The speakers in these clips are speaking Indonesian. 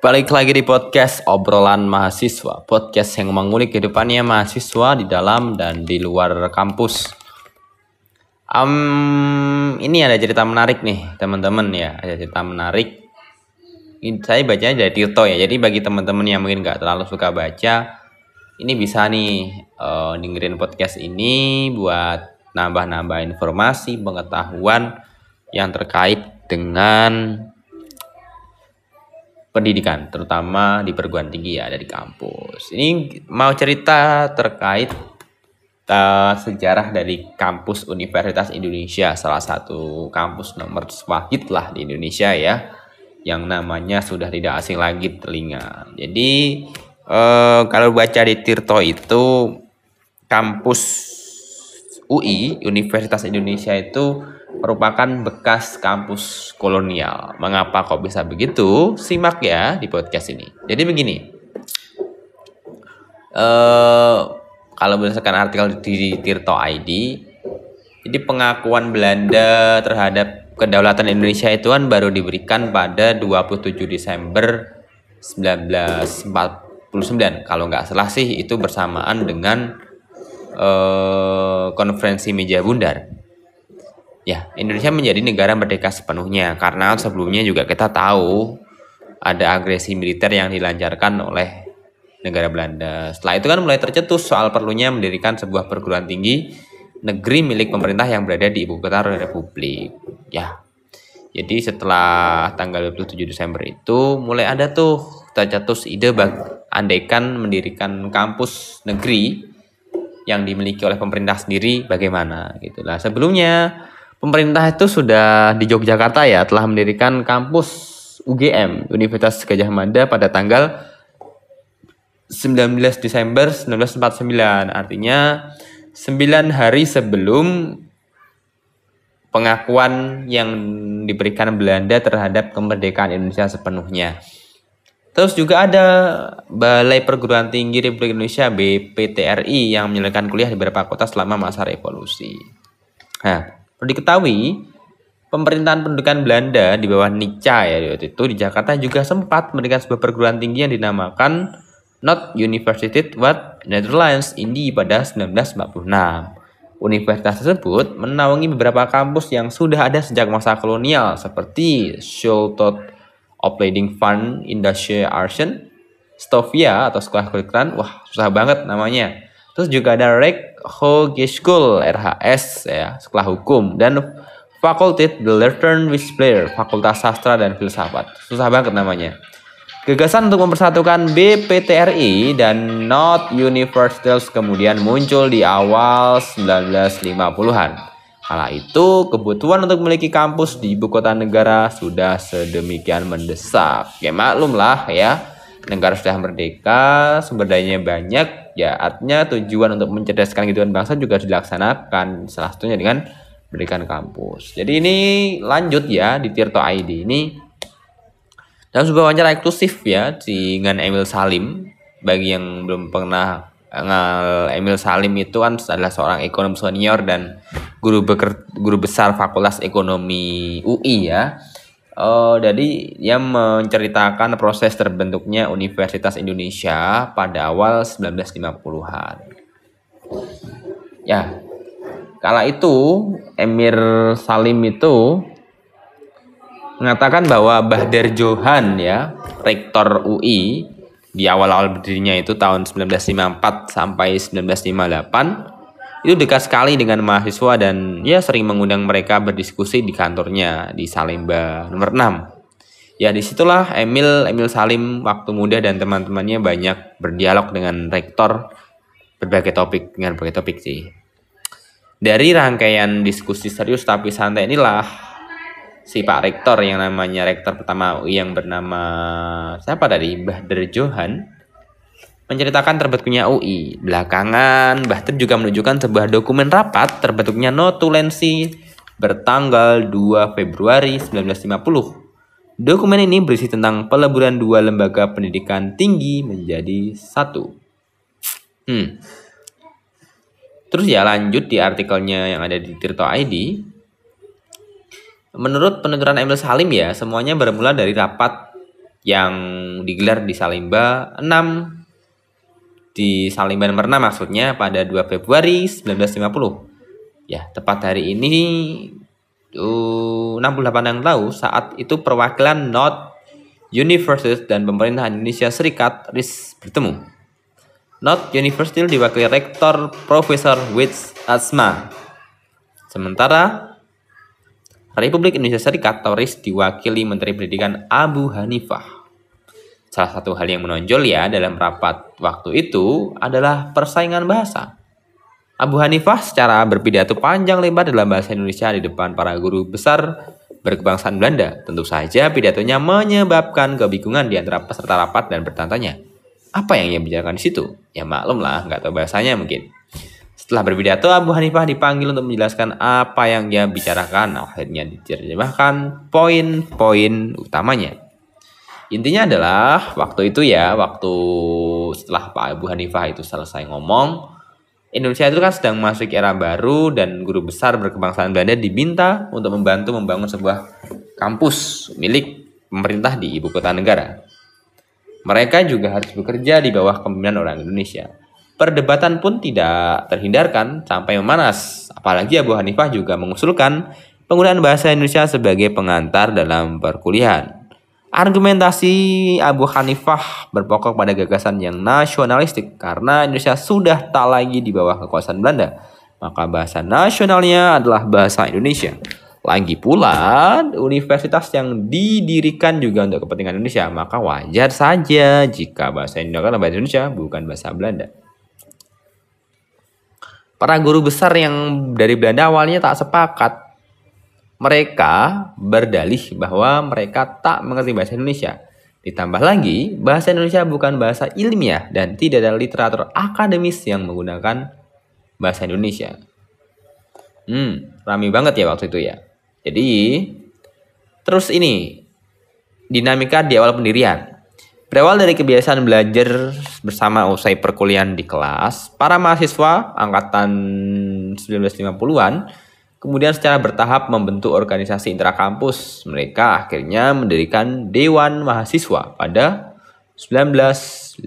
Balik lagi di podcast obrolan mahasiswa, podcast yang mengulik kehidupannya mahasiswa di dalam dan di luar kampus. Um, ini ada cerita menarik nih teman-teman ya, ada cerita menarik. Ini saya bacanya dari Tirto ya, jadi bagi teman-teman yang mungkin nggak terlalu suka baca, ini bisa nih uh, dengerin podcast ini buat nambah-nambah informasi, pengetahuan yang terkait dengan pendidikan, terutama di perguruan tinggi ya dari kampus. Ini mau cerita terkait uh, sejarah dari kampus Universitas Indonesia, salah satu kampus nomor wahid lah di Indonesia ya, yang namanya sudah tidak asing lagi telinga. Jadi uh, kalau baca di Tirto itu kampus UI Universitas Indonesia itu merupakan bekas kampus kolonial. Mengapa kok bisa begitu? Simak ya di podcast ini. Jadi begini, uh, kalau berdasarkan artikel di Tirto ID, jadi pengakuan Belanda terhadap kedaulatan Indonesia itu kan baru diberikan pada 27 Desember 1949. Kalau nggak salah sih itu bersamaan dengan uh, konferensi meja bundar Ya, Indonesia menjadi negara merdeka sepenuhnya karena sebelumnya juga kita tahu ada agresi militer yang dilancarkan oleh negara Belanda. Setelah itu kan mulai tercetus soal perlunya mendirikan sebuah perguruan tinggi negeri milik pemerintah yang berada di ibu kota Republik. Ya. Jadi setelah tanggal 27 Desember itu mulai ada tuh tercetus ide bag andaikan mendirikan kampus negeri yang dimiliki oleh pemerintah sendiri bagaimana gitu lah. Sebelumnya pemerintah itu sudah di Yogyakarta ya telah mendirikan kampus UGM Universitas Gajah Mada pada tanggal 19 Desember 1949 artinya 9 hari sebelum pengakuan yang diberikan Belanda terhadap kemerdekaan Indonesia sepenuhnya. Terus juga ada Balai Perguruan Tinggi Republik Indonesia BPTRI yang menyelesaikan kuliah di beberapa kota selama masa revolusi. Nah, Perlu diketahui, pemerintahan pendudukan Belanda di bawah Nica ya waktu itu di Jakarta juga sempat mendirikan sebuah perguruan tinggi yang dinamakan Not University wat Netherlands Indi pada 1946. Universitas tersebut menaungi beberapa kampus yang sudah ada sejak masa kolonial seperti Schultot Opleiding Fund Industrie Arsen, Stovia atau sekolah kedokteran, wah susah banget namanya. Terus juga ada Rek Hogeschool RHS ya, sekolah hukum dan Fakultit The Learn Player, Fakultas Sastra dan Filsafat. Susah banget namanya. Gagasan untuk mempersatukan BPTRI dan Not Universitals kemudian muncul di awal 1950-an. Kala itu, kebutuhan untuk memiliki kampus di ibu kota negara sudah sedemikian mendesak. Ya maklum lah ya, negara sudah merdeka, sumber dayanya banyak, ya artinya tujuan untuk mencerdaskan kehidupan bangsa juga dilaksanakan salah satunya dengan mendirikan kampus. Jadi ini lanjut ya di Tirto ID ini dalam sebuah wawancara eksklusif ya dengan Emil Salim bagi yang belum pernah Emil Salim itu kan adalah seorang ekonom senior dan guru beker, guru besar Fakultas Ekonomi UI ya Uh, jadi dia menceritakan proses terbentuknya Universitas Indonesia pada awal 1950-an. Ya, kala itu Emir Salim itu mengatakan bahwa Bahdar Johan ya, rektor UI di awal-awal berdirinya itu tahun 1954 sampai 1958 itu dekat sekali dengan mahasiswa dan ya sering mengundang mereka berdiskusi di kantornya di Salemba nomor 6. Ya di situlah Emil Emil Salim waktu muda dan teman-temannya banyak berdialog dengan rektor berbagai topik dengan berbagai topik sih. Dari rangkaian diskusi serius tapi santai inilah si Pak Rektor yang namanya Rektor pertama yang bernama siapa tadi Mbah Johan menceritakan terbentuknya UI. Belakangan, Bahter juga menunjukkan sebuah dokumen rapat terbentuknya notulensi bertanggal 2 Februari 1950. Dokumen ini berisi tentang peleburan dua lembaga pendidikan tinggi menjadi satu. Hmm. Terus ya lanjut di artikelnya yang ada di Tirto ID. Menurut penuturan Emil Salim ya, semuanya bermula dari rapat yang digelar di Salimba 6 di Salimba nomor 6 maksudnya pada 2 Februari 1950. Ya, tepat hari ini uh, 68 yang lalu saat itu perwakilan North University dan pemerintah Indonesia Serikat RIS bertemu. North University diwakili Rektor Profesor Wits Asma. Sementara Republik Indonesia Serikat atau diwakili Menteri Pendidikan Abu Hanifah. Salah satu hal yang menonjol ya dalam rapat waktu itu adalah persaingan bahasa. Abu Hanifah secara berpidato panjang lebar dalam bahasa Indonesia di depan para guru besar berkebangsaan Belanda. Tentu saja pidatonya menyebabkan kebingungan di antara peserta rapat dan bertanya apa yang ia bicarakan di situ? Ya maklum lah, nggak tahu bahasanya mungkin. Setelah berpidato, Abu Hanifah dipanggil untuk menjelaskan apa yang ia bicarakan. Akhirnya diterjemahkan poin-poin utamanya. Intinya adalah waktu itu ya, waktu setelah Pak Abu Hanifah itu selesai ngomong, Indonesia itu kan sedang masuk era baru dan guru besar berkebangsaan Belanda diminta untuk membantu membangun sebuah kampus milik pemerintah di ibu kota negara. Mereka juga harus bekerja di bawah kepemimpinan orang Indonesia. Perdebatan pun tidak terhindarkan sampai memanas. Apalagi Abu Hanifah juga mengusulkan penggunaan bahasa Indonesia sebagai pengantar dalam perkuliahan. Argumentasi Abu Hanifah berpokok pada gagasan yang nasionalistik karena Indonesia sudah tak lagi di bawah kekuasaan Belanda. Maka bahasa nasionalnya adalah bahasa Indonesia. Lagi pula, universitas yang didirikan juga untuk kepentingan Indonesia, maka wajar saja jika bahasa Indonesia adalah bahasa Indonesia, bukan bahasa Belanda. Para guru besar yang dari Belanda awalnya tak sepakat mereka berdalih bahwa mereka tak mengerti bahasa Indonesia. Ditambah lagi, bahasa Indonesia bukan bahasa ilmiah dan tidak ada literatur akademis yang menggunakan bahasa Indonesia. Hmm, rame banget ya waktu itu ya. Jadi, terus ini, dinamika di awal pendirian. Berawal dari kebiasaan belajar bersama usai perkuliahan di kelas, para mahasiswa angkatan 1950-an Kemudian secara bertahap membentuk organisasi intrakampus. Mereka akhirnya mendirikan Dewan Mahasiswa pada 1955.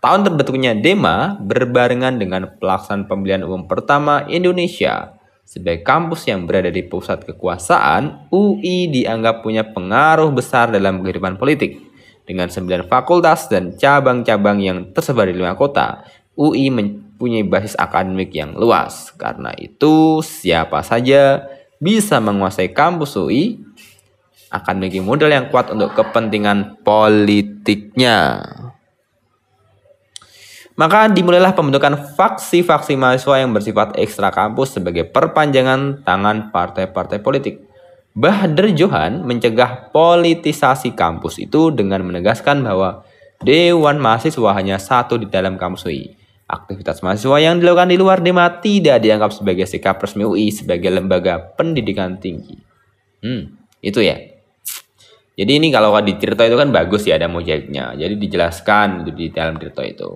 Tahun terbentuknya DEMA berbarengan dengan pelaksanaan pemilihan umum pertama Indonesia. Sebagai kampus yang berada di pusat kekuasaan, UI dianggap punya pengaruh besar dalam kehidupan politik. Dengan sembilan fakultas dan cabang-cabang yang tersebar di lima kota, UI mempunyai basis akademik yang luas. Karena itu, siapa saja bisa menguasai kampus UI akan memiliki modal yang kuat untuk kepentingan politiknya. Maka dimulailah pembentukan faksi-faksi mahasiswa yang bersifat ekstra kampus sebagai perpanjangan tangan partai-partai politik. Bahadur Johan mencegah politisasi kampus itu dengan menegaskan bahwa Dewan Mahasiswa hanya satu di dalam kampus UI. Aktivitas mahasiswa yang dilakukan di luar DEMA tidak dianggap sebagai sikap resmi UI sebagai lembaga pendidikan tinggi. Hmm, itu ya. Jadi ini kalau di Tirto itu kan bagus ya ada mojaiknya. Jadi dijelaskan di dalam Tirto itu.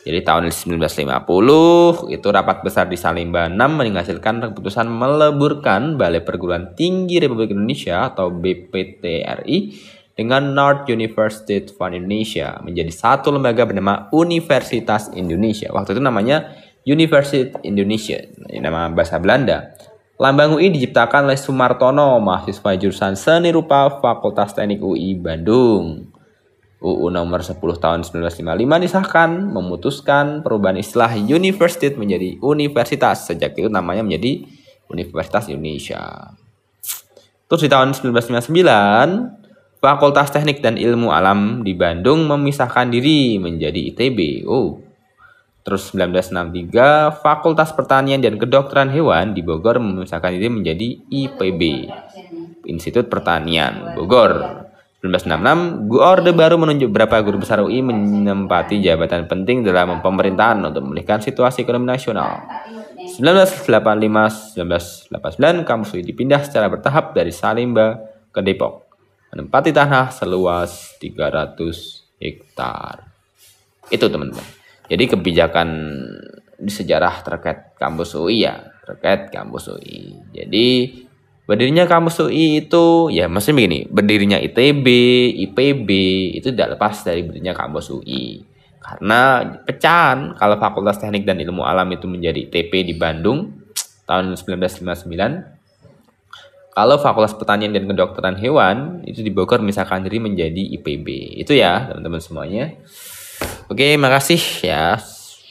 Jadi tahun 1950 itu rapat besar di Salimba 6 menghasilkan keputusan meleburkan Balai Perguruan Tinggi Republik Indonesia atau BPTRI dengan North University of Indonesia menjadi satu lembaga bernama Universitas Indonesia. Waktu itu namanya University Indonesia, nama bahasa Belanda. Lambang UI diciptakan oleh Sumartono, mahasiswa jurusan Seni Rupa Fakultas Teknik UI Bandung. UU nomor 10 tahun 1955 disahkan memutuskan perubahan istilah university menjadi universitas. Sejak itu namanya menjadi Universitas Indonesia. Terus di tahun 1999 Fakultas Teknik dan Ilmu Alam di Bandung memisahkan diri menjadi ITB. Oh. Terus 1963, Fakultas Pertanian dan Kedokteran Hewan di Bogor memisahkan diri menjadi IPB. Institut Pertanian Bogor. 1966, Orde Baru menunjuk beberapa guru besar UI menempati jabatan penting dalam pemerintahan untuk memulihkan situasi ekonomi nasional. 1985-1989, kampus UI dipindah secara bertahap dari Salimba ke Depok menempati tanah seluas 300 hektar. Itu teman-teman. Jadi kebijakan di sejarah terkait kampus UI ya, terkait kampus UI. Jadi Berdirinya kampus UI itu ya maksudnya begini, berdirinya ITB, IPB itu tidak lepas dari berdirinya kampus UI. Karena pecahan kalau Fakultas Teknik dan Ilmu Alam itu menjadi ITP di Bandung tahun 1959. Kalau Fakultas Pertanian dan Kedokteran Hewan itu di Bogor misalkan diri menjadi IPB. Itu ya teman-teman semuanya. Oke, makasih ya.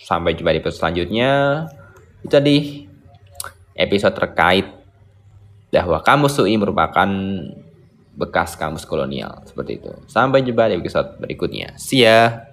Sampai jumpa di episode selanjutnya. Itu tadi episode terkait bahwa kamus UI merupakan bekas kamus kolonial seperti itu. Sampai jumpa di episode berikutnya. See ya.